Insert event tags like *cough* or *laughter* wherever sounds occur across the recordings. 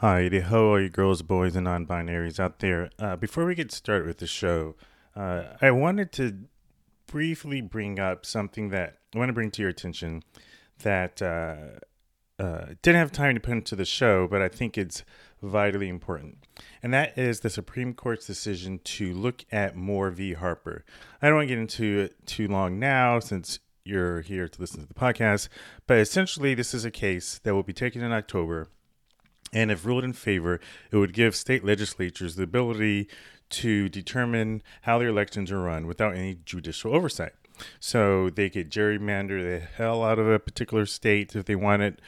Hi, how are you girls, boys, and non binaries out there? Uh, before we get started with the show, uh, I wanted to briefly bring up something that I want to bring to your attention that uh, uh, didn't have time to put into the show, but I think it's vitally important. And that is the Supreme Court's decision to look at Moore v. Harper. I don't want to get into it too long now since you're here to listen to the podcast, but essentially, this is a case that will be taken in October. And if ruled in favor, it would give state legislatures the ability to determine how their elections are run without any judicial oversight. So they could gerrymander the hell out of a particular state if they want it.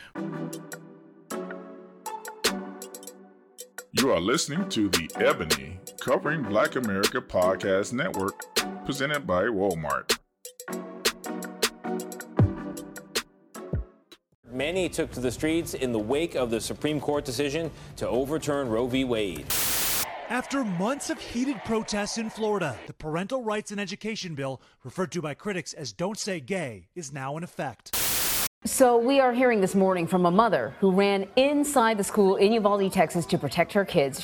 You are listening to the Ebony Covering Black America Podcast Network, presented by Walmart. Many took to the streets in the wake of the Supreme Court decision to overturn Roe v. Wade. After months of heated protests in Florida, the Parental Rights and Education Bill, referred to by critics as Don't Say Gay, is now in effect. So, we are hearing this morning from a mother who ran inside the school in Uvalde, Texas to protect her kids.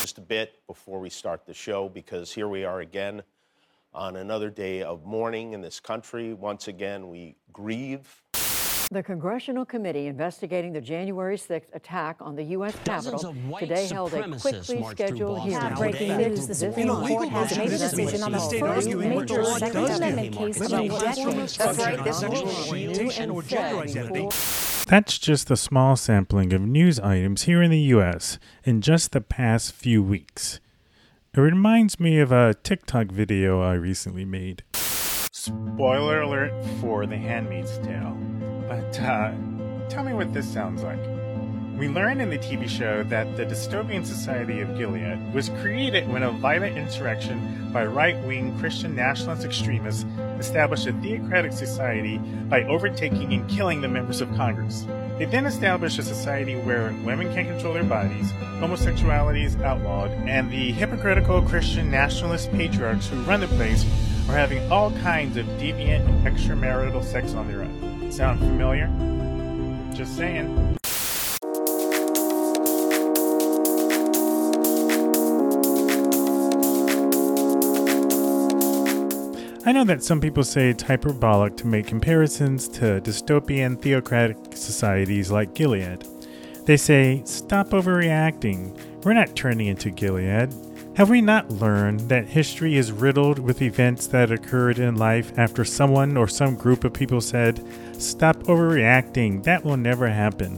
Just a bit before we start the show, because here we are again on another day of mourning in this country. Once again, we grieve the Congressional Committee investigating the January 6th attack on the U.S. Capitol today held a quickly scheduled hearing. Breaking news: The Supreme Court has made a decision on the first major Second Amendment case in decades. That's right. This That's just a small sampling of news items here in the U.S. in just the past few weeks. It reminds me of a TikTok video I recently made. Spoiler alert for The Handmaid's Tale. But uh, tell me what this sounds like. We learn in the TV show that the dystopian society of Gilead was created when a violent insurrection by right wing Christian nationalist extremists established a theocratic society by overtaking and killing the members of Congress. They then established a society where women can control their bodies, homosexuality is outlawed, and the hypocritical Christian nationalist patriarchs who run the place are having all kinds of deviant extramarital sex on their own. Sound familiar? Just saying. I know that some people say it's hyperbolic to make comparisons to dystopian theocratic societies like Gilead. They say, stop overreacting. We're not turning into Gilead. Have we not learned that history is riddled with events that occurred in life after someone or some group of people said, Stop overreacting, that will never happen?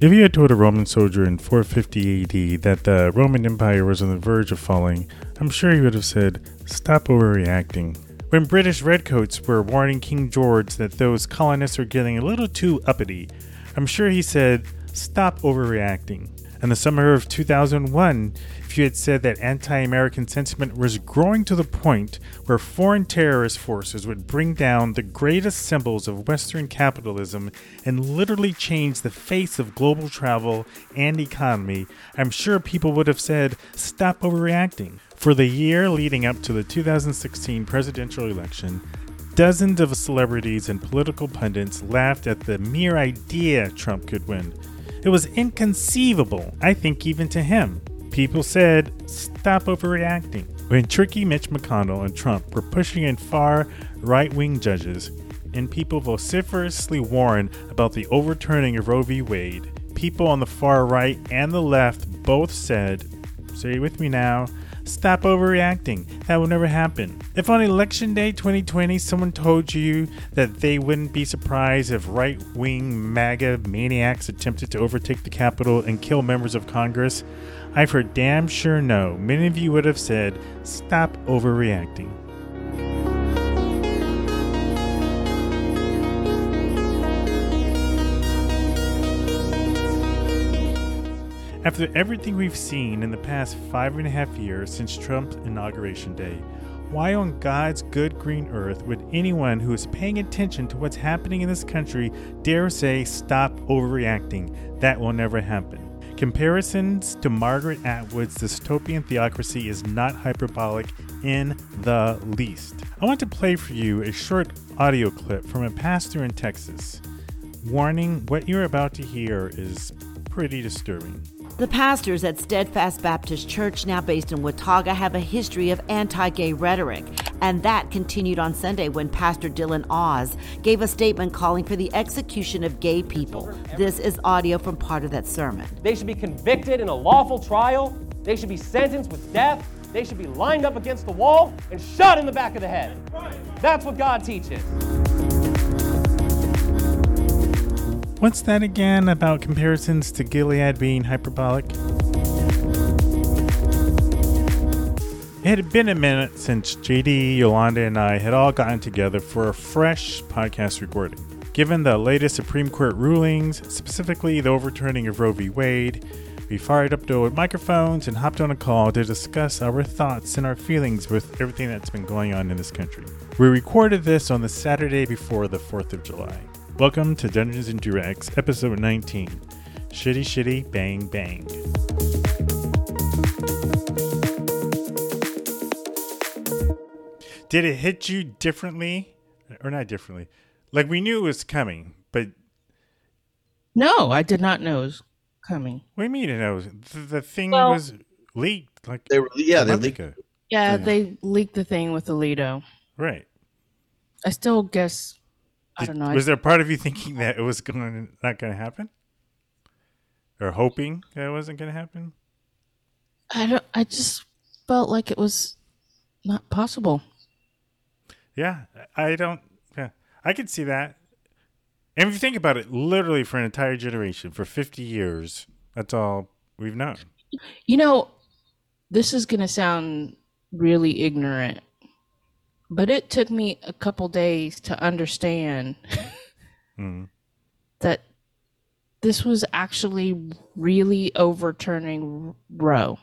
If you had told a Roman soldier in 450 AD that the Roman Empire was on the verge of falling, I'm sure he would have said, Stop overreacting. When British redcoats were warning King George that those colonists were getting a little too uppity, I'm sure he said, Stop overreacting. In the summer of 2001, if you had said that anti American sentiment was growing to the point where foreign terrorist forces would bring down the greatest symbols of Western capitalism and literally change the face of global travel and economy, I'm sure people would have said, Stop overreacting. For the year leading up to the 2016 presidential election, Dozens of celebrities and political pundits laughed at the mere idea Trump could win. It was inconceivable, I think, even to him. People said, stop overreacting. When tricky Mitch McConnell and Trump were pushing in far right wing judges, and people vociferously warned about the overturning of Roe v. Wade, people on the far right and the left both said, say with me now, Stop overreacting. That will never happen. If on election day 2020 someone told you that they wouldn't be surprised if right wing MAGA maniacs attempted to overtake the Capitol and kill members of Congress, I for damn sure know many of you would have said, Stop overreacting. After everything we've seen in the past five and a half years since Trump's inauguration day, why on God's good green earth would anyone who is paying attention to what's happening in this country dare say, stop overreacting? That will never happen. Comparisons to Margaret Atwood's dystopian theocracy is not hyperbolic, in the least. I want to play for you a short audio clip from a pastor in Texas. Warning what you're about to hear is pretty disturbing. The pastors at Steadfast Baptist Church, now based in Watauga, have a history of anti gay rhetoric. And that continued on Sunday when Pastor Dillon Awes gave a statement calling for the execution of gay people. This is audio from part of that sermon. They should be convicted in a lawful trial, they should be sentenced with death, they should be lined up against the wall and shot in the back of the head. That's what God teaches. What's that again about comparisons to Gilead being hyperbolic? It had been a minute since JD, Yolanda, and I had all gotten together for a fresh podcast recording. Given the latest Supreme Court rulings, specifically the overturning of Roe v. Wade, we fired up the microphones and hopped on a call to discuss our thoughts and our feelings with everything that's been going on in this country. We recorded this on the Saturday before the 4th of July. Welcome to Dungeons and Directs, episode 19 Shitty Shitty Bang Bang. Did it hit you differently? Or not differently? Like we knew it was coming, but. No, I did not know it was coming. What do you mean it knows? The, the thing Well- was leaked. Like They were- yeah, they leaked- ago. Yeah, they leaked the thing with Alito. Right. I still guess. I don't know. Was there part of you thinking that it was going not going to happen, or hoping that it wasn't going to happen? I don't. I just felt like it was not possible. Yeah, I don't. Yeah, I could see that. And if you think about it, literally for an entire generation, for fifty years, that's all we've known. You know, this is gonna sound really ignorant, but it took me a couple days to understand Mm. that this was actually really overturning Roe,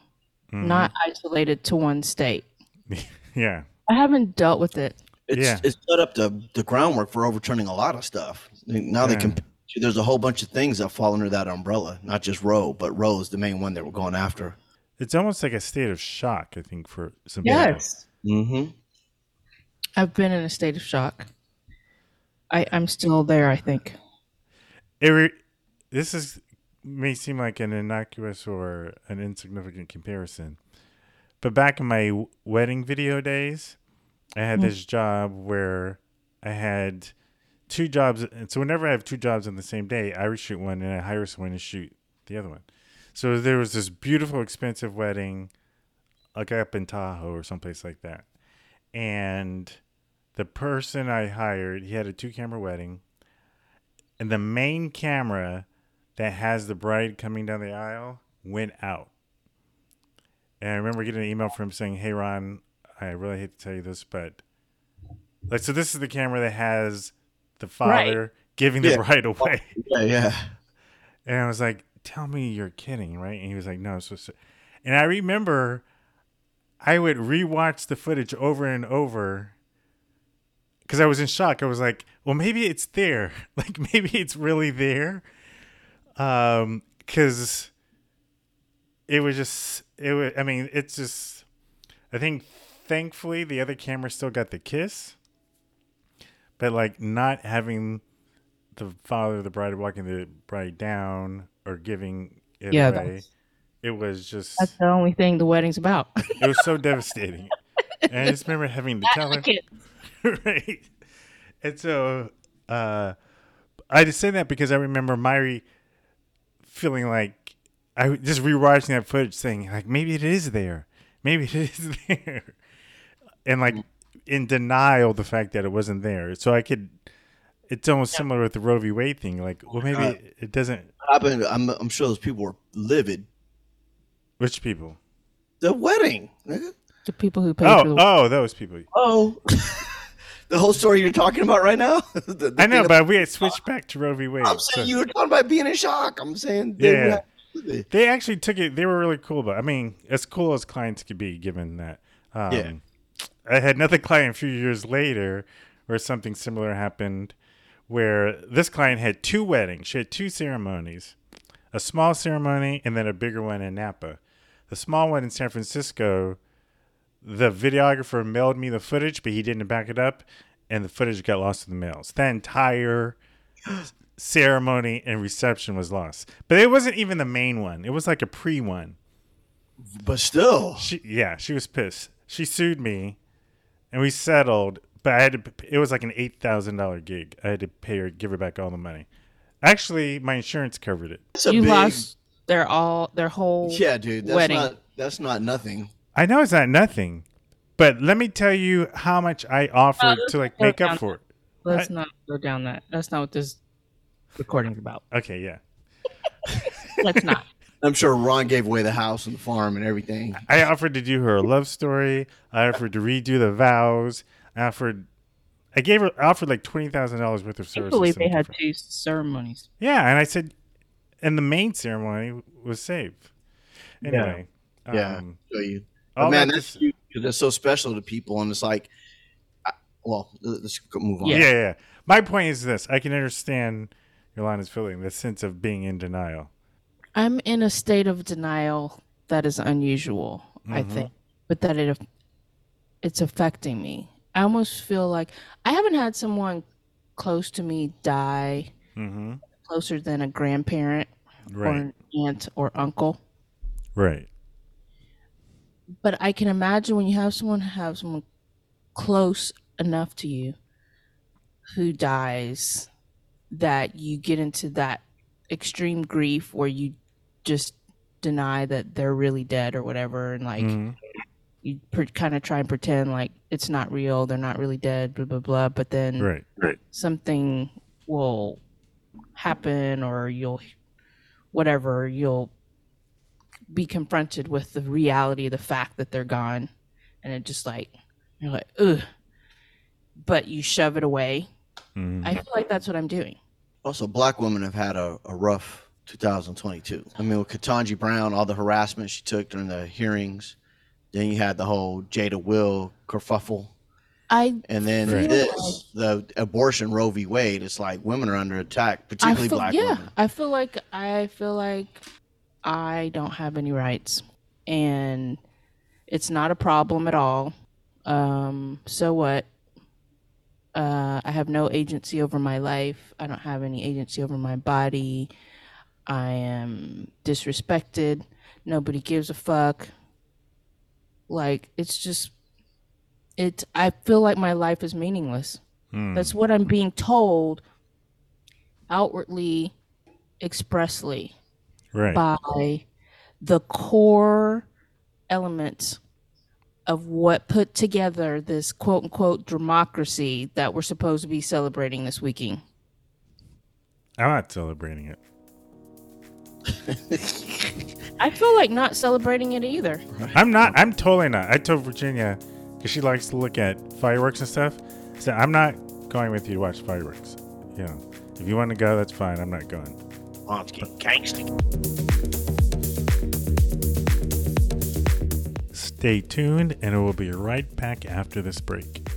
Mhm. not isolated to one state. *laughs* Yeah, I haven't dealt with it. It's Yeah. it's set up the the groundwork for overturning a lot of stuff. Now they Yeah. can. There's a whole bunch of things that fall under that umbrella, not just Roe, but Roe is the main one that we're going after. it's almost like a state of shock. I think for some people. Yes. Mm-hmm. I've been in a state of shock. I, I'm still there, I think. It re- this is may seem like an innocuous or an insignificant comparison, but back in my w- wedding video days, I had Mm. this job where I had two jobs. And so whenever I have two jobs on the same day, I reshoot one and I hire someone to shoot the other one. So there was this beautiful, expensive wedding, like up in Tahoe or someplace like that, and the person I hired, he had a two-camera wedding and the main camera that has the bride coming down the aisle went out. And I remember getting an email from him saying, "Hey Ron, I really hate to tell you this, but like, so this is the camera that has the father giving the Yeah. bride away." Yeah, yeah. *laughs* And I was like, "Tell me you're kidding, right?" And he was like, "No." So, so and I remember I would rewatch the footage over and over because I was in shock. I was like, "Well, maybe it's there. *laughs* Like, maybe it's really there." Um, because it was just it was. I mean, it's just. I think thankfully the other camera still got the kiss, but like not having the father of the bride walking the bride down or giving it Yeah, away. It was just That's the only thing the wedding's about. it was so devastating. *laughs* And I just remember having to tell her *laughs* right. And so uh I just say that because I remember Myri feeling like I was just rewatching that footage saying like maybe it is there. Maybe it *laughs* is there. And like in denial the fact that it wasn't there. So I could it's almost similar with the Roe v. Wade thing. Like, well maybe Uh, it, it doesn't Happened. I'm I'm sure those people were livid. which people? The wedding. nigga. The people who paid for Oh, the oh, those people. Oh, *laughs* the whole story you're talking about right now. *laughs* The- the I know, but we had switched back to Roe v. Wade. I'm so- saying you were talking about being in shock. I'm saying they Yeah. not. They actually took it. They were really cool, but I mean, as cool as clients could be, given that. Um, Yeah. I had another client a few years later where something similar happened, where this client had two weddings. She had two ceremonies, a small ceremony and then a bigger one in Napa. The small one in San Francisco, the videographer mailed me the footage, but he didn't back it up, and the footage got lost in the mails. That entire *gasps* ceremony and reception was lost. But it wasn't even the main one. It was like a pre one. But still, she yeah, she was pissed. She sued me, and we settled. But I had to. It was like an eight thousand dollar gig. I had to pay her, give her back all the money. Actually, my insurance covered it. you lost their all their whole Yeah, dude. That's wedding. not that's not nothing. I know it's not nothing, but let me tell you how much I offered let's to like make up for it. Let's I- not go down that. That's not what this recording's about. Okay, yeah. *laughs* Let's not. I'm sure Ron gave away the house and the farm and everything. I offered to do her a love story. I offered to redo the vows. I offered. I gave her offered like twenty thousand dollars worth of I services. believe they had up two ceremonies. Yeah, and I said, and the main ceremony was saved. Anyway, yeah, um, show you. All But man, that to that's huge because that's so special to people, and it's like, I- well, let's move on. Yeah. yeah, yeah. My point is this: I can understand Yolanda's feeling, the sense of being in denial. I'm in a state of denial that is unusual, I Mhm. think, but that it it's affecting me. I almost feel like I haven't had someone close to me die Mm-hmm. closer than a grandparent or an aunt or uncle. Right. But I can imagine when you have someone have someone close enough to you who dies that you get into that extreme grief where you just deny that they're really dead or whatever and like Mhm. you pre- kind of try and pretend like it's not real they're not really dead blah blah blah but then Right. Right. something will happen or you'll whatever you'll be confronted with the reality the fact that they're gone and it just like you're like ugh but you shove it away Mm-hmm. i feel like that's what i'm doing Also, black women have had a, a rough 2022. I mean, with Ketanji Brown, all the harassment she took during the hearings. Then you had the whole Jada Will kerfuffle. i And then feel this, the abortion Roe v. Wade. It's like women are under attack, particularly feel, black yeah, women. I feel like I feel like I don't have any rights, and it's not a problem at all. Um, so what? Uh, I have no agency over my life. I don't have any agency over my body. I am disrespected. Nobody gives a fuck. Like it's just, it. I feel like my life is meaningless. Hmm. That's what I'm being told outwardly, expressly Right. by the core elements of what put together this quote unquote democracy that we're supposed to be celebrating this weekend. I'm not celebrating it. *laughs* I feel like not celebrating it either. I'm not. I'm totally not. I told Virginia because she likes to look at fireworks and stuff. I said I'm not going with you to watch fireworks. You know, if you want to go, that's fine. I'm not going. Ron's getting gangster. Stay tuned, and it will be right back after this break.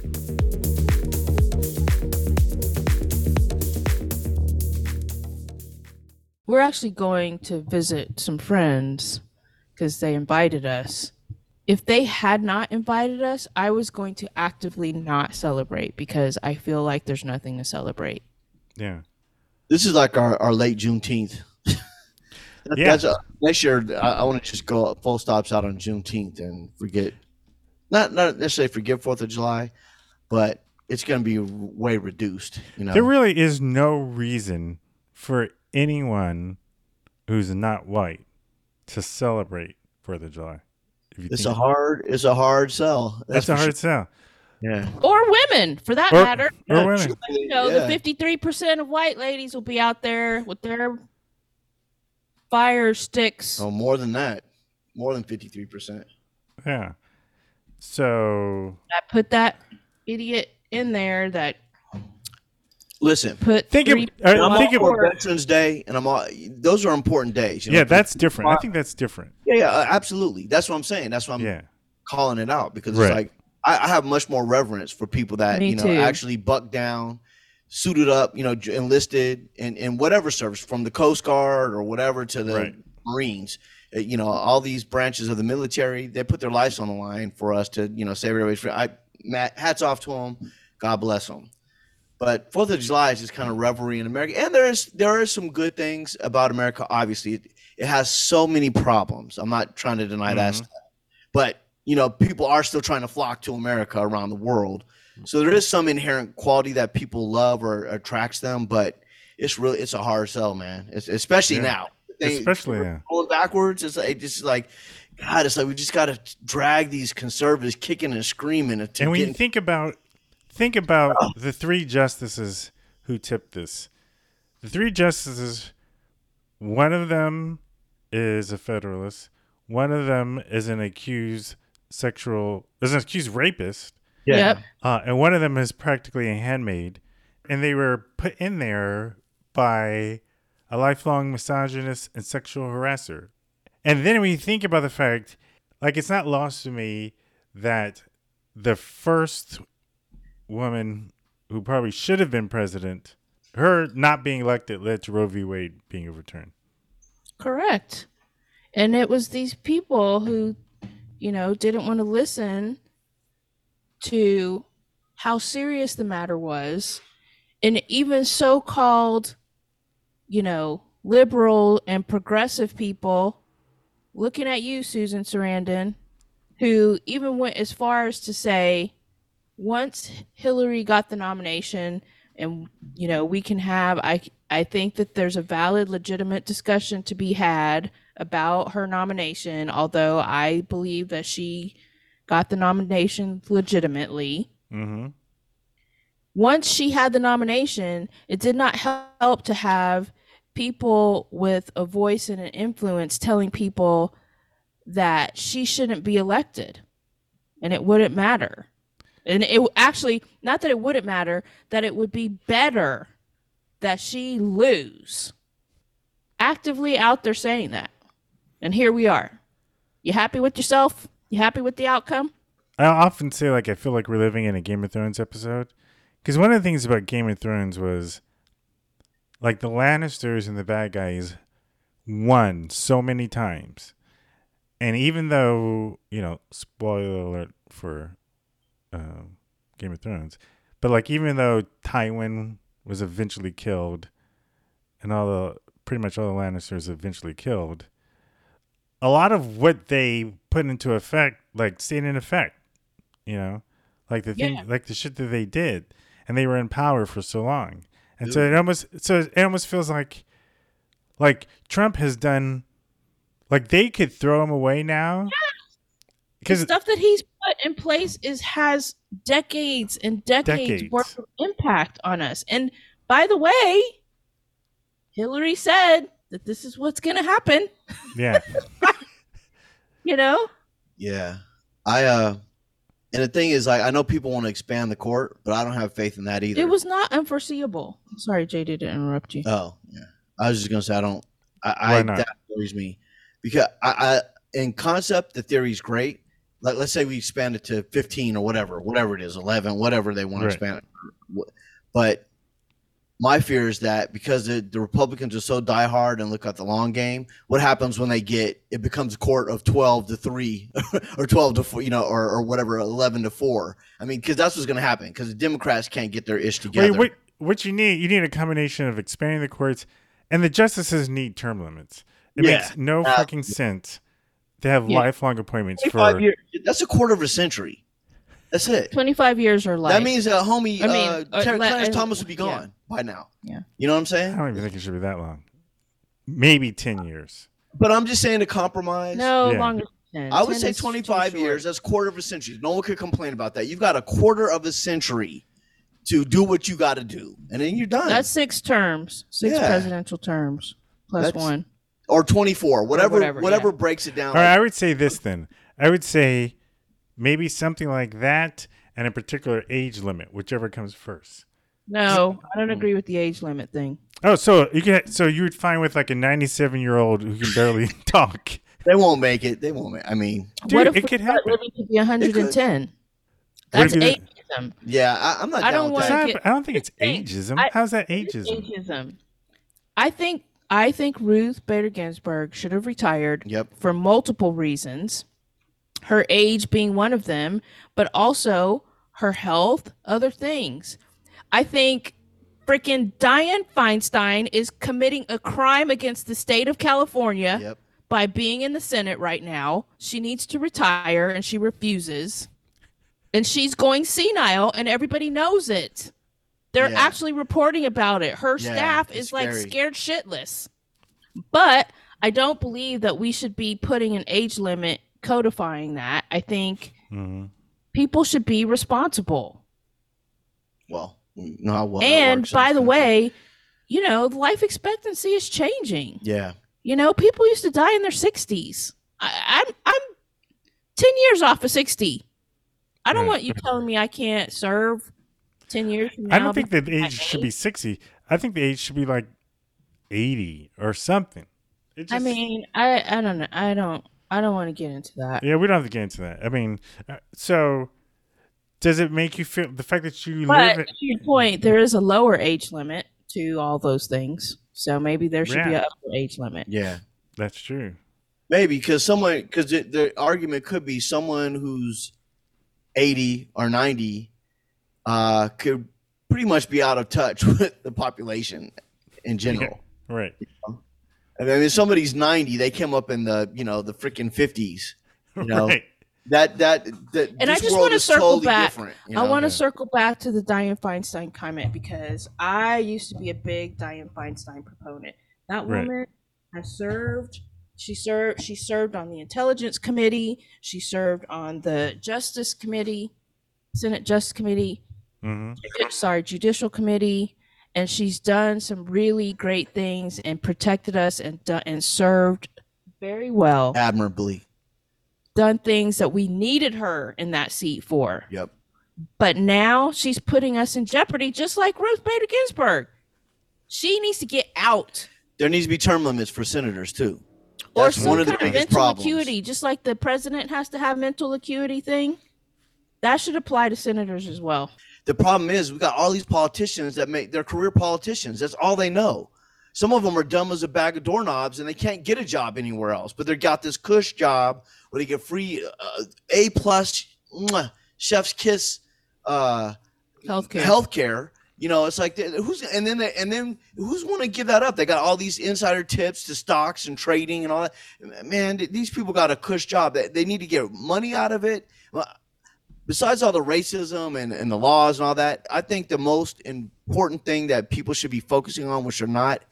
We're actually going to visit some friends because they invited us. If they had not invited us, I was going to actively not celebrate because I feel like there's nothing to celebrate. Yeah. This is like our, our late Juneteenth. *laughs* That- Yeah. That's a, next year, I, I want to just go full stops out on Juneteenth and forget, not not necessarily forget Fourth of July, but it's going to be way reduced. You know, There really is no reason for anyone who's not white to celebrate Fourth of July. It's a hard it's a hard sell. That's, a hard sure. sell. Yeah. Or women, for that Or- matter. or women. You know, Yeah. the 53% of white ladies will be out there with their fire sticks. Oh, more than that, more than fifty three percent. Yeah. So I put that idiot in there that Listen, put Think of- three all right, I'm think all of- for Veterans Day, and I'm all. Those are important days. you know, yeah, that's different. I think that's different. Yeah, yeah, uh, absolutely. That's what I'm saying. That's why I'm Yeah. calling it out because Right. it's like I, I have much more reverence for people that Me you know too. actually buck down, suited up, you know, enlisted in in whatever service, from the Coast Guard or whatever to the Right. Marines. uh, you know, all these branches of the military, they put their lives on the line for us to, you know, save everybody's free. I, Matt, hats off to them. God bless them. But Fourth of July is just kind of revelry in America, and there is there are some good things about America. Obviously, it, it has so many problems. I'm not trying to deny that Mhm. stuff, but you know, people are still trying to flock to America around the world. So there is some inherent quality that people love or attracts them, but it's really it's a hard sell, man. It's, especially Yeah. now. They- Especially yeah. going backwards. It's like just like God. It's like we just got to drag these conservatives kicking and screaming. And when get you think about think about oh. the three justices who tipped this the three justices one of them is a federalist one of them is an accused sexual is an accused rapist Yeah. Yep. uh, and one of them is practically a handmaid and they were put in there by a lifelong misogynist and sexual harasser and then when you think about the fact like it's not lost to me that the first woman who probably should have been president, her not being elected led to Roe v. Wade being overturned. Correct. And it was these people who, you know, didn't want to listen to how serious the matter was. And even so called, you know, liberal and progressive people looking at you, Susan Sarandon, who even went as far as to say, once Hillary got the nomination, and you know we can have I I think that there's a valid, legitimate discussion to be had about her nomination. Although I believe that she got the nomination legitimately. Mm-hmm. Once she had the nomination, it did not help to have people with a voice and an influence telling people that she shouldn't be elected and it wouldn't matter. And it actually, not that it wouldn't matter, that it would be better that she lose. Actively out there saying that. And here we are. You happy with yourself? You happy with the outcome? I often say like I feel like we're living in a Game of Thrones episode because one of the things about Game of Thrones was like the Lannisters and the bad guys won so many times, and even though you know, spoiler alert for uh, Game of Thrones, but like even though Tywin was eventually killed, and all the pretty much all the Lannisters eventually killed, a lot of what they put into effect like stayed in effect you know like the thing Yeah. like the shit that they did and they were in power for so long and so it almost so it almost feels like like trump has done like they could throw him away now The because stuff that he's put in place is has decades and decades, Decades. worth of impact on us. And by the way, Hillary said that this is what's going to happen. yeah *laughs* You know, Yeah. I uh and the thing is like I know people want to expand the court, but I don't have faith in that either. it was not unforeseeable. Sorry, JD, to interrupt you. Oh, yeah. I was just gonna say I don't I, Why I not? that worries me. Because I, I in concept the theory is great. Like let's say we expand it to 15 or whatever, whatever it is, 11, whatever they want Right. to expand it. But my fear is that because the, the Republicans are so diehard and look at the long game, what happens when they get it becomes a court of 12 to 3 *laughs* or 12 to 4, you know, or, or whatever, 11 to 4. I mean, because that's what's going to happen because the Democrats can't get their ish together. Wait, what, what you need, you need a combination of expanding the courts, and the justices need term limits. It Yeah. makes no Uh, fucking sense to have Yeah. lifelong appointments for. years, that's a quarter of a century. That's it. 25 years or less. That means uh, homie I mean, uh, uh, Ter- le- Clarence uh, Thomas would be yeah. gone by now. Yeah. You know what I'm saying? I don't even think it should be that long. Maybe ten years. But I'm just saying to compromise. no Yeah. longer than 10. I would 10 say 25 years. That's quarter of a century. No one could complain about that. You've got a quarter of a century to do what you got to do, and then you're done. That's six terms, six Yeah. presidential terms plus That's- one. or 24, whatever, whatever, whatever, yeah. breaks it down. All right, I would say this then. I would say maybe something like that, and a particular age limit, whichever comes first. No, I don't agree with the age limit thing. Oh, so you get so you would find with like a ninety-seven year old who can barely *laughs* talk. They won't make it. They won't make. I mean, Dude, what if it we could start happen. living to be 110? That's if you- ageism. yeah, I, I'm not. I down don't wanna that. not- get- I don't think it's ageism. I- How's that ageism? ageism. I think I think Ruth Bader Ginsburg should have retired Yep. for multiple reasons. Her age being one of them, but also her health, other things. I think freaking Dianne Feinstein is committing a crime against the state of California Yep. by being in the Senate right now. She needs to retire and she refuses. And she's going senile and everybody knows it. They're Yeah. actually reporting about it. Her Yeah, staff is like scared shitless. But I don't believe that we should be putting an age limit codifying that. I think Mm-hmm. people should be responsible. Well, we know well and by the way, you know, life expectancy is changing. yeah, You know, people used to die in their 60s. I, I'm I'm 10 years off of 60. I don't Right. want you telling me I can't serve 10 years from now. I don't think the age should be 60. I think the age should be like 80 or something. It I mean, I I don't know. I don't I don't want to get into that. yeah, we don't have to get into that. I mean, uh, so does it make you feel the fact that you But live? to your point, there is a lower age limit to all those things. So maybe there should be Yeah. an upper age limit. yeah, That's true. maybe because someone because the, the argument could be someone who's eighty or ninety uh, could pretty much be out of touch *laughs* with the population in general. *laughs* Right. I mean, if somebody's ninety, they came up in the you know the freaking fifties. You know Right. that that that. And I just want to circle totally back. different, you I want to Yeah. circle back to the Dianne Feinstein comment because I used to be a big Dianne Feinstein proponent. That Right. woman has served. She served. She served on the Intelligence Committee. She served on the Justice Committee, Senate Justice Committee. hmm sorry, Judicial Committee, and she's done some really great things and protected us and done and served very well. admirably. Done things that we needed her in that seat for. Yep. But now she's putting us in jeopardy, just like Ruth Bader Ginsburg. She needs to get out. There needs to be term limits for senators too. Or That's some one of the kind of biggest mental problems. acuity, just like the president has to have mental acuity thing. That should apply to senators as well. The problem is we got all these politicians that make they're career politicians. That's all they know. Some of them are dumb as a bag of doorknobs and they can't get a job anywhere else. But they got this cush job where they get free uh, A plus chef's kiss uh, Healthcare. healthcare. You know, it's like who's and then they, and then who's want to give that up? They got all these insider tips to stocks and trading and all that. Man, these people got a cush job. They, they need to get money out of it. Besides all the racism and, and the laws and all that, I think the most important thing that people should be focusing on, which are not,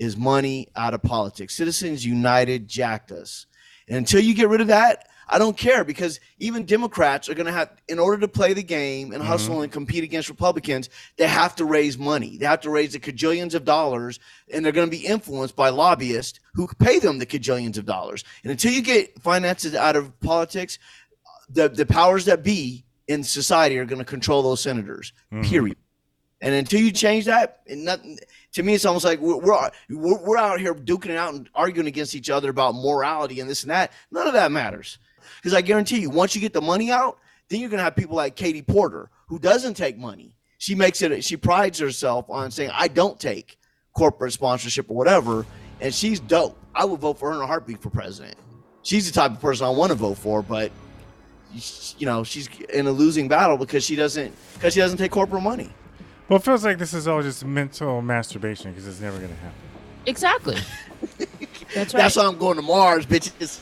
is money out of politics. Citizens United jacked us. And until you get rid of that, I don't care because even Democrats are going to have, in order to play the game and mm-hmm. hustle and compete against Republicans, they have to raise money. They have to raise the cajillions of dollars, and they're going to be influenced by lobbyists who pay them the cajillions of dollars. And until you get finances out of politics, the, the powers that be in society are going to control those senators, mm-hmm. period. And until you change that, and nothing, to me, it's almost like we're, we're we're we're out here duking it out and arguing against each other about morality and this and that. None of that matters, because I guarantee you, once you get the money out, then you're gonna have people like Katie Porter who doesn't take money. She makes it. She prides herself on saying, "I don't take corporate sponsorship or whatever," and she's dope. I would vote for her in a heartbeat for president. She's the type of person I want to vote for, but you know, she's in a losing battle because she doesn't because she doesn't take corporate money. Well, it feels like this is all just mental masturbation because it's never going to happen. Exactly. *laughs* That's right. That's why I'm going to Mars, bitches.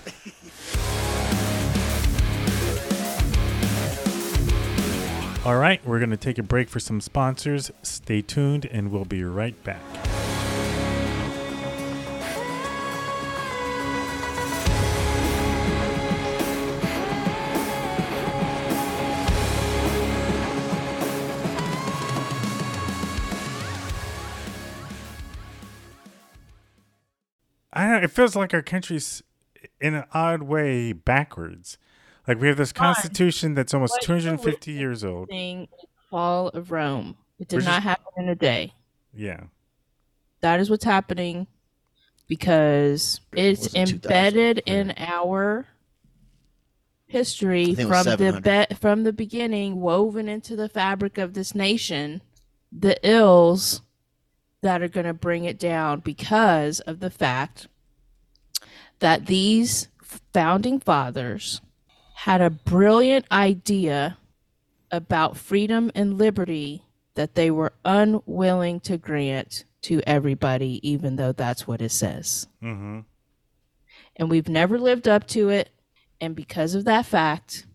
All right, we're going to take a break for some sponsors. Stay tuned, and we'll be right back. Know. It feels like our country's in an odd way backwards. Like we have this constitution that's almost What 250 years old. Thing is the fall of Rome. It did We're not just- happen in a day. Yeah. That is what's happening because it's it 2000? embedded in our history think it was from the be- from the beginning, woven into the fabric of this nation. The ills that are going to bring it down because of the fact that these founding fathers had a brilliant idea about freedom and liberty that they were unwilling to grant to everybody, even though that's what it says. Mm-hmm. And we've never lived up to it. And because of that fact,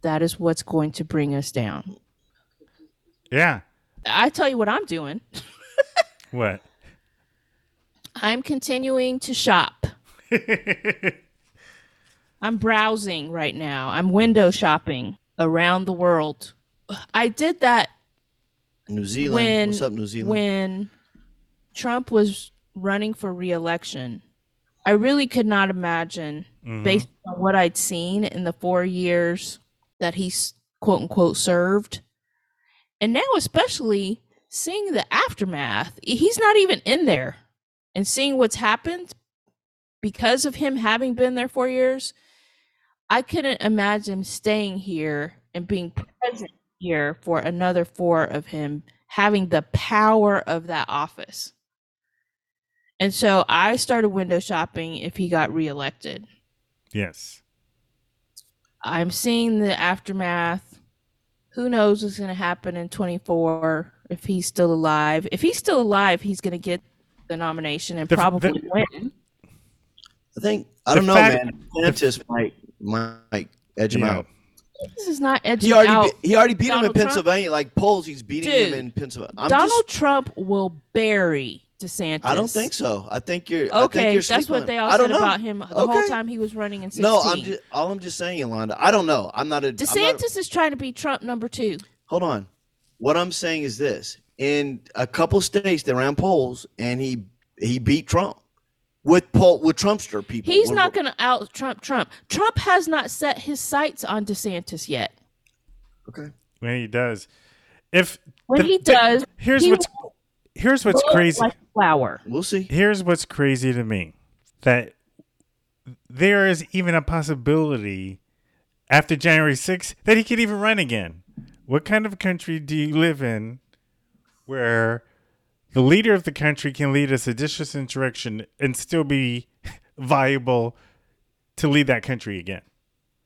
that is what's going to bring us down. Yeah. I tell you what I'm doing. What? I'm continuing to shop. *laughs* I'm browsing right now. I'm window shopping around the world. I did that New Zealand. when What's up, New Zealand? when Trump was running for reelection. I really could not imagine, Mhm. based on what I'd seen in the four years that he's quote unquote served, and now especially seeing the aftermath. He's not even in there, and seeing what's happened because of him having been there four years. I couldn't imagine staying here and being present here for another four of him having the power of that office. And so I started window shopping if he got reelected. Yes. I'm seeing the aftermath. Who knows what's going to happen in 24 if he's still alive? If he's still alive, he's going to get the nomination and The- probably the- win. I think I The don't know, fact- man. DeSantis might might edge him Yeah. out. This is not edging He already out be- he already beat him in Donald Trump. Pennsylvania. Like polls, he's beating him in Pennsylvania. I'm Donald just, Trump will bury DeSantis. I don't think so. I think you're. I think Okay, you're that's what they all said know. about him the whole time he was running in 16. No, I'm just all I'm just saying, Yolanda. I don't know. I'm not a I'm not- DeSantis is trying to be Trump number two. hold on. What I'm saying is this: in a couple states, they ran polls, and he he beat Trump with poll with Trumpster people. He's With- not going to out Trump. Trump. Trump has not set his sights on DeSantis yet. Okay. When he does, if When the- he the- does, here's he what's will here's what's crazy. like flower. We'll see. Here's what's crazy to me that there is even a possibility after January 6th that he could even run again. What kind of country do you live in where the leader of the country can lead a seditious insurrection and still be *laughs* viable to lead that country again?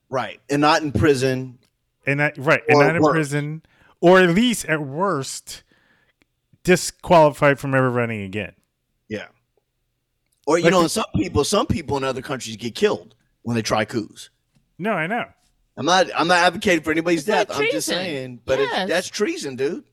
right, and not in prison. And not, right, and not in worse. prison, or at least at worst, disqualified from ever running again. Yeah. Or you Like know, some people, some people in other countries get killed when they try coups. No, I know. I'm not. I'm not advocating for anybody's It's death. I'm just saying, but Yes. it's, that's treason, dude.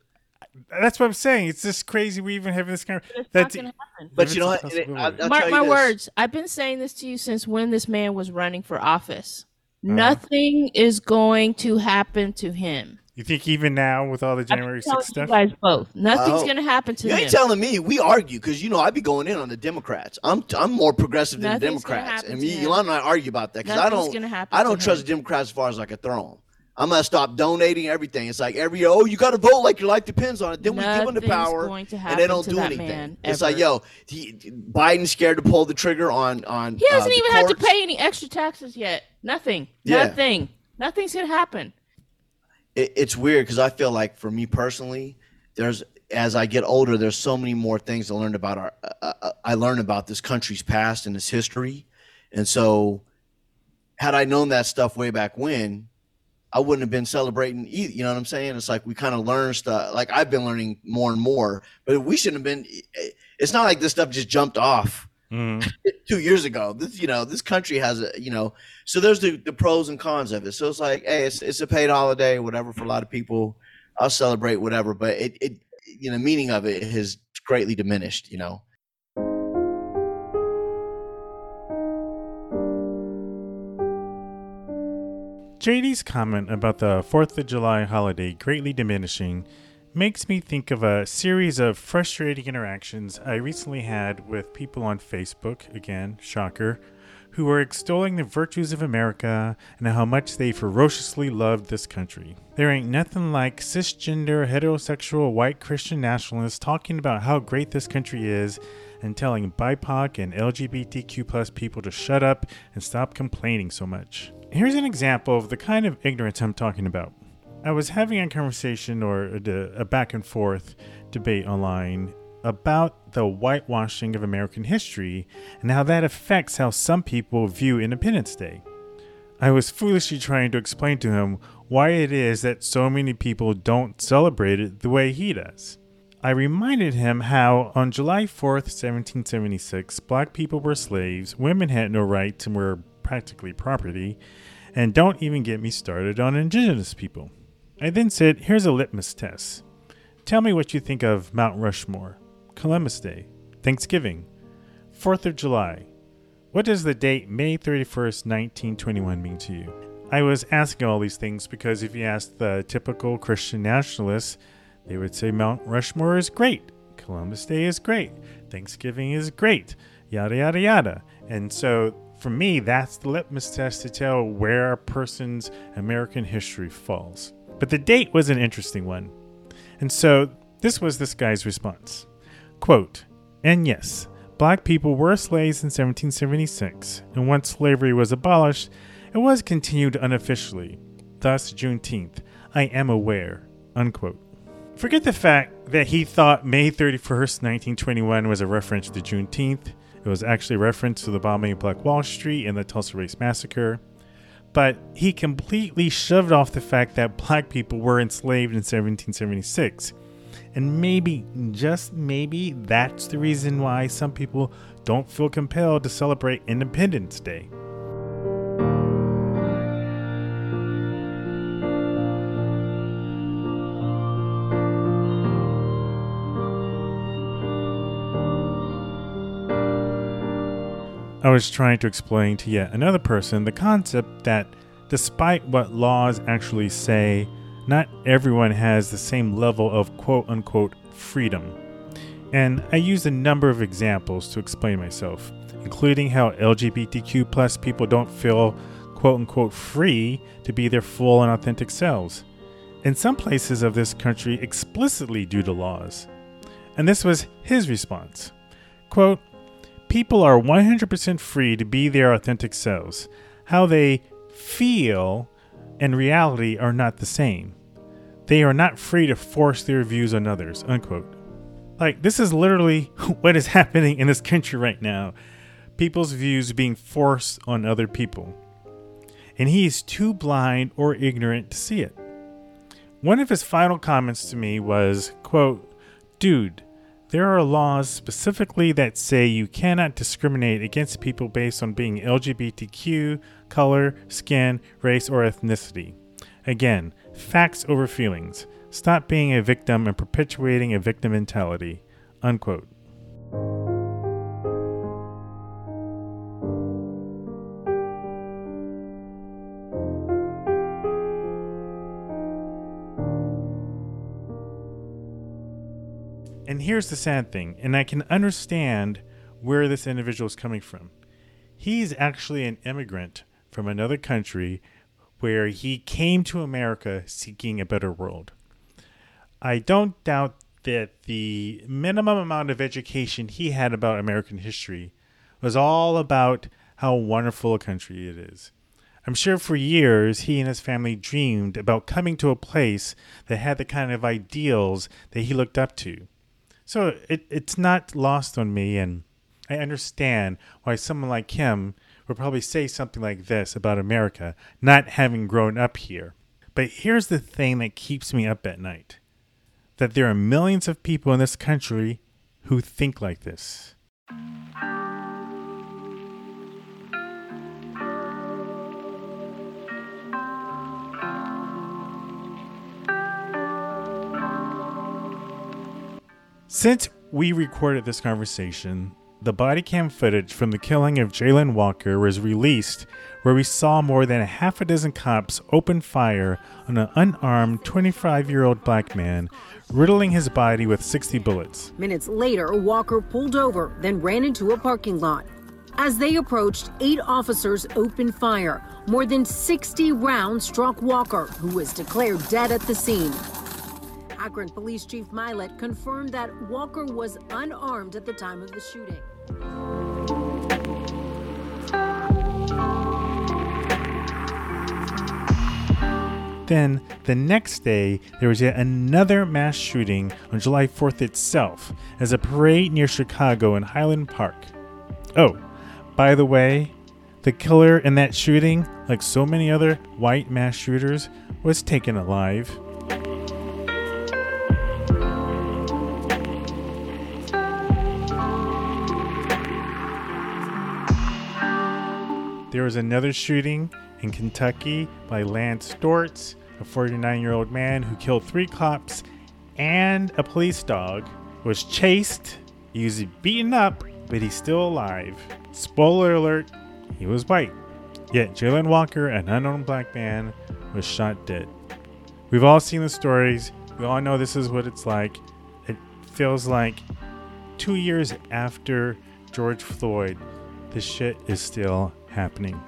That's what I'm saying. It's just crazy we even have this kind of. It's not going to happen. But you know what? It- I- possibility. I'll Mark my this. words. I've been saying this to you since when this man was running for office. Uh-huh. Nothing is going to happen to him. You think even now with all the January I'm telling 6th you stuff? guys both. Nothing's Oh. going to happen to him. You him. ain't telling me. We argue because you know I'd be going in on the Democrats. I'm I'm more progressive than the Nothing's gonna Democrats, happen and to me, him. Yolanda and I argue about that because I don't. I don't trust him. the Democrats as far as I can throw them. I'm gonna stop donating everything. It's like every year, oh, you got to vote like your life depends on it. Then we give them the power, and they don't to do anything. man, it's like, yo, he, Biden's scared to pull the trigger on on. He hasn't uh, even had to pay any extra taxes yet. Nothing. Yeah. Nothing. Nothing's going to happen. it, it's weird because I feel like for me personally, there's as I get older, there's so many more things I learned about our. Uh, uh, I learned about this country's past and its history, and so had I known that stuff way back when, I wouldn't have been celebrating either. You know what I'm saying? It's like we kind of learn stuff. Like I've been learning more and more, but we shouldn't have been. It's not like this stuff just jumped off Mhm. *laughs* two years ago. This, you know, this country has a, you know, so there's the, the pros and cons of it. So it's like, hey, it's, it's a paid holiday, whatever, for a lot of people. I'll celebrate whatever, but it, it, you know, meaning of it has greatly diminished, you know. JD's comment about the 4th of July holiday greatly diminishing makes me think of a series of frustrating interactions I recently had with people on Facebook, again, shocker, who were extolling the virtues of America and how much they ferociously loved this country. There ain't nothing like cisgender, heterosexual, white Christian nationalists talking about how great this country is and telling BIPOC and LGBTQ plus people to shut up and stop complaining so much. Here's an example of the kind of ignorance I'm talking about. I was having a conversation or a, a back and forth debate online, about the whitewashing of American history and how that affects how some people view Independence Day. I was foolishly trying to explain to him why it is that so many people don't celebrate it the way he does. I reminded him how on July 4th, 1776, black people were slaves, women had no rights and were practically property, and don't even get me started on indigenous people. I then said, Here's a litmus test. Tell me what you think of Mount Rushmore, Columbus Day, Thanksgiving, 4th of July. What does the date May 31st, 1921 mean to you? I was asking all these things because if you ask the typical Christian nationalists, they would say Mount Rushmore is great, Columbus Day is great, Thanksgiving is great, yada, yada, yada. And so for me, that's the litmus test to tell where a person's American history falls. But the date was an interesting one. And so this was this guy's response Quote, and yes, black people were slaves in 1776, and once slavery was abolished, it was continued unofficially. Thus, Juneteenth. I am aware. Unquote. Forget the fact that he thought May 31st, 1921 was a reference to Juneteenth. It was actually a reference to the bombing of Black Wall Street and the Tulsa Race Massacre. But he completely shoved off the fact that black people were enslaved in 1776. And maybe, just maybe, that's the reason why some people don't feel compelled to celebrate Independence Day. I was trying to explain to yet another person the concept that despite what laws actually say, not everyone has the same level of quote unquote freedom. And I used a number of examples to explain myself, including how LGBTQ plus people don't feel quote unquote free to be their full and authentic selves. In some places of this country, explicitly due to laws. And this was his response. Quote, people are 100% free to be their authentic selves. How they feel and reality are not the same. They are not free to force their views on others. Unquote. Like, this is literally *laughs* what is happening in this country right now. People's views being forced on other people. And he is too blind or ignorant to see it. One of his final comments to me was, quote, Dude, there are laws specifically that say you cannot discriminate against people based on being LGBTQ, color, skin, race, or ethnicity. Again, facts over feelings. Stop being a victim and perpetuating a victim mentality. Unquote. And here's the sad thing, and I can understand where this individual is coming from. He's actually an immigrant from another country where he came to America seeking a better world. I don't doubt that the minimum amount of education he had about American history was all about how wonderful a country it is. I'm sure for years he and his family dreamed about coming to a place that had the kind of ideals that he looked up to. So it, it's not lost on me, and I understand why someone like him would probably say something like this about America, not having grown up here. But here's the thing that keeps me up at night that there are millions of people in this country who think like this. Since we recorded this conversation, the body cam footage from the killing of Jayland Walker was released, where we saw more than a half a dozen cops open fire on an unarmed 25 year old black man, riddling his body with 60 bullets. Minutes later, Walker pulled over, then ran into a parking lot. As they approached, eight officers opened fire. More than 60 rounds struck Walker, who was declared dead at the scene. Akron Police Chief Mylett confirmed that Walker was unarmed at the time of the shooting. then, the next day, there was yet another mass shooting on July 4th itself as a parade near Chicago in Highland Park. Oh, by the way, the killer in that shooting, like so many other white mass shooters, was taken alive. There was another shooting in Kentucky by Lance Storz, a 49 year old man who killed three cops and a police dog, was chased, he was beaten up, but he's still alive. Spoiler alert, he was white. Yet Jayland Walker, an unknown black man, was shot dead. We've all seen the stories. We all know this is what it's like. It feels like two years after George Floyd, this shit is still happening.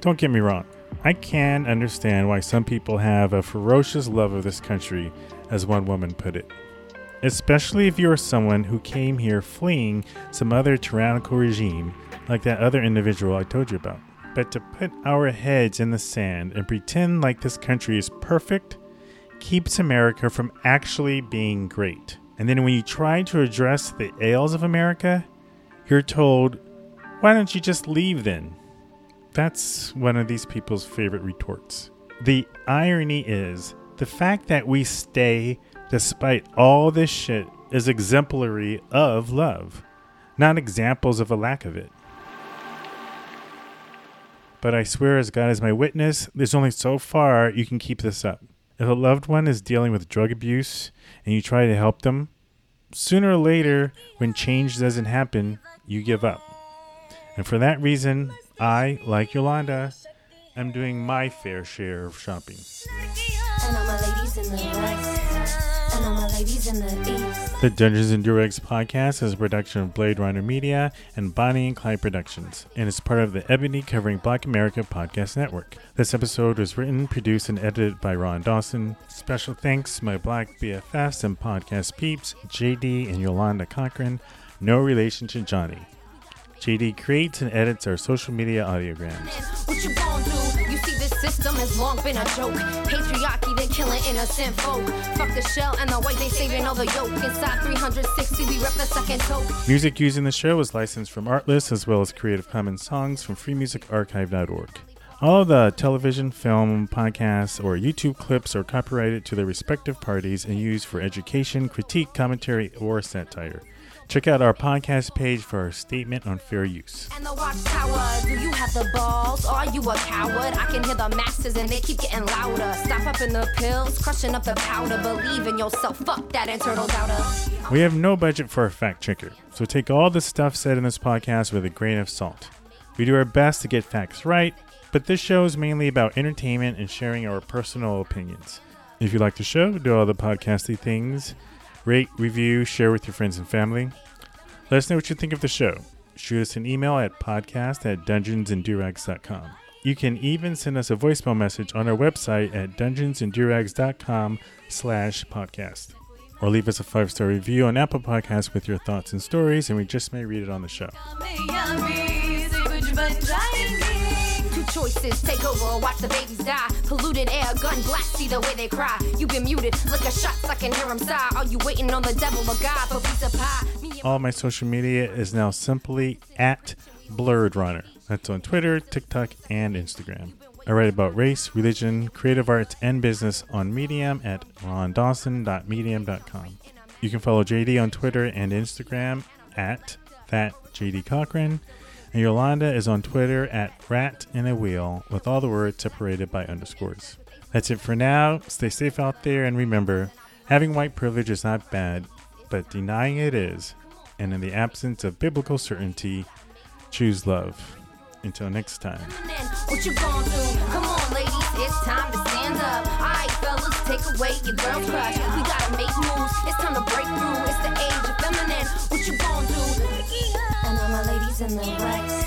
Don't get me wrong, I can understand why some people have a ferocious love of this country, as one woman put it. Especially if you are someone who came here fleeing some other tyrannical regime, like that other individual I told you about. But to put our heads in the sand and pretend like this country is perfect keeps America from actually being great. And then when you try to address the ails of America, you're told, why don't you just leave then? That's one of these people's favorite retorts. The irony is, the fact that we stay despite all this shit is exemplary of love, not examples of a lack of it. But I swear, as God is my witness, there's only so far you can keep this up. If a loved one is dealing with drug abuse and you try to help them, sooner or later, when change doesn't happen, you give up. And for that reason, I, like Yolanda, am doing my fair share of shopping. The Dungeons and Durags podcast is a production of Blade Runner Media and Bonnie and Clyde Productions, and is part of the Ebony Covering Black America podcast network. This episode was written, produced, and edited by Ron Dawson. Special thanks to my Black BFFs and podcast peeps, JD and Yolanda Cochran. No relation to Johnny. JD creates and edits our social media audiograms. You see, this system has long been a joke. Patriarchy, they killing innocent folk. Fuck the shell and the white, they saving all the yolk. Inside 360, we rep the second toke. Music used in the show is licensed from Artlist as well as Creative Commons songs from freemusicarchive.org. All the television, film, podcasts, or YouTube clips are copyrighted to their respective parties and used for education, critique, commentary, or satire. Check out our podcast page for our statement on fair use. And the watchtower, do you have the balls? Are you a coward? I can hear the masses and they keep getting louder. Stop up in the pills, crushing up the powder. Believe in yourself, fuck that internal doubter. We have no budget for a fact checker, so take all the stuff said in this podcast with a grain of salt. We do our best to get facts right, but this show is mainly about entertainment and sharing our personal opinions. If you like the show, do all the podcasty things Rate, review, share with your friends and family. Let us know what you think of the show. Shoot us an email at podcast at dungeonsanddurags.com. You can even send us a voicemail message on our website at dungeonsanddurags.com slash podcast. Or leave us a five-star review on Apple Podcasts with your thoughts and stories, and we just may read it on the show. Choices take over watch the babies die. Polluted air, gun blast, see the way they cry. You been muted, look a shots, I can hear them sigh. Are you waiting on the devil or God for piece pie? All my social media is now simply at Blade Runner. That's on Twitter, TikTok, and Instagram. I write about race, religion, creative arts, and business on Medium at rondawson.medium.com. You can follow JD on Twitter and Instagram at that. And Yolanda is on Twitter at rat in a wheel with all the words separated by underscores. That's it for now. Stay safe out there and remember, having white privilege is not bad, but denying it is. And in the absence of biblical certainty, choose love. Until next time. Take away your girl crush. We gotta make moves. It's time to break through. It's the age of feminine. What you gon' do? Ladies in the west,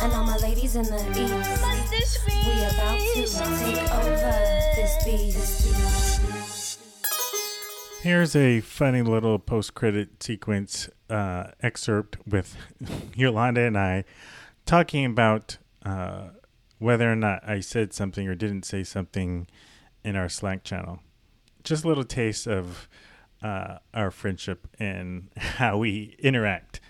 and all my ladies in the east. We about to take over this beast. Here's a funny little post credit sequence uh, excerpt with *laughs* Yolanda and I talking about uh, whether or not I said something or didn't say something in our Slack channel. Just a little taste of uh, our friendship and *laughs* how we interact.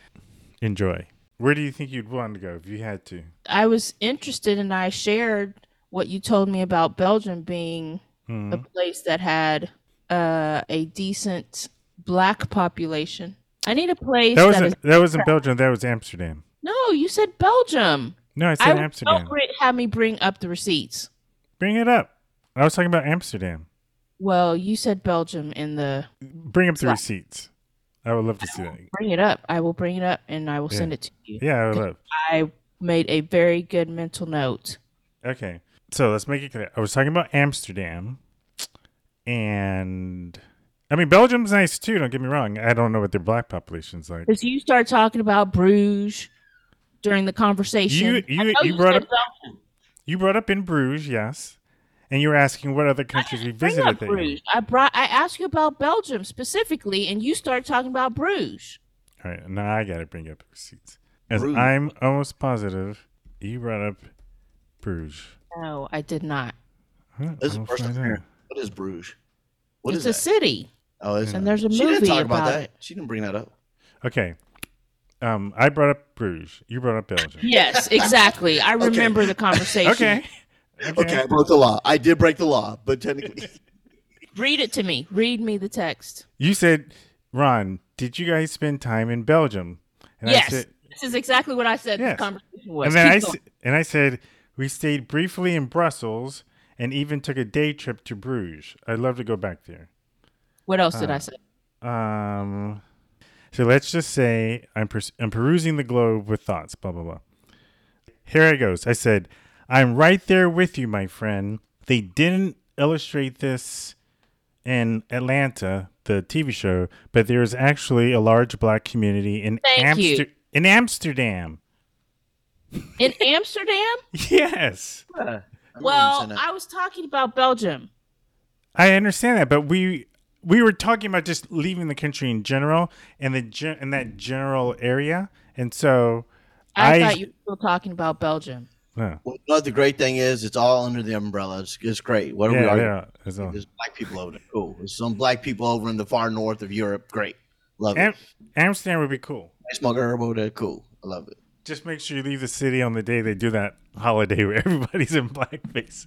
Enjoy. Where do you think you'd want to go if you had to? I was interested and I shared what you told me about Belgium being Mhm. a place that had uh, a decent black population. I need a place That that wasn't is- that wasn't Belgium. That was Amsterdam. No, you said Belgium. No, I said will- Amsterdam. have me bring up the receipts. Bring it up. I was talking about Amsterdam. Well, you said Belgium in the. Bring up the receipts. I would love to see that. Bring it up. I will bring it up and I will Yeah. send it to you. Yeah, I would love. I made a very good mental note. Okay, so let's make it clear. I was talking about Amsterdam, and I mean Belgium's nice too. Don't get me wrong. I don't know what their black population's like. Because you start talking about Bruges during the conversation. You I you you brought up you brought up in Bruges, yes, and you were asking what other countries we Bring visited. up that year. Bruges. I brought. I asked you about Belgium specifically, and you started talking about Bruges. All right, now I gotta bring up receipts. As Bruges. I'm almost positive you brought up Bruges. No, I did not. Huh, This is the first time What is Bruges? What it's is a that? city. Oh, is and it? there's a She movie didn't talk about, about that. it. She didn't bring that up. Okay, um, I brought up Bruges. You brought up Belgium. Yes, exactly. I *laughs* remember the *laughs* conversation. Okay. Okay. I broke the law. I did break the law, but technically, *laughs* Read it to me. Read me the text. You said, Ron, did you guys spend time in Belgium? And yes, I said, this is exactly what I said. Yes. The conversation was. and then Keep I going. and I said we stayed briefly in Brussels and even took a day trip to Bruges. I'd love to go back there. What else did Uh, I say? Um, so let's just say I'm pers- I'm perusing the globe with thoughts. Blah blah blah. Here it goes. I said, "I'm right there with you, my friend." They didn't illustrate this in Atlanta, the TV show, but there is actually a large black community in Thank you. in Amsterdam. In Amsterdam? *laughs* Yes. Well, I was talking about Belgium. I understand that, but we we were talking about just leaving the country in general and the gen- in that general area, and so I, I, thought you were still talking about Belgium. Yeah. Well, you know the great thing is, it's all under the umbrella. It's, it's great. What are we Yeah, arguing? yeah, it's all- There's black people over there. Cool. There's some black people over in the far north of Europe. Great. Love Am- it. Amsterdam would be cool. I smoke herb over there. Cool. I love it. Just make sure you leave the city on the day they do that holiday where *laughs* everybody's in blackface.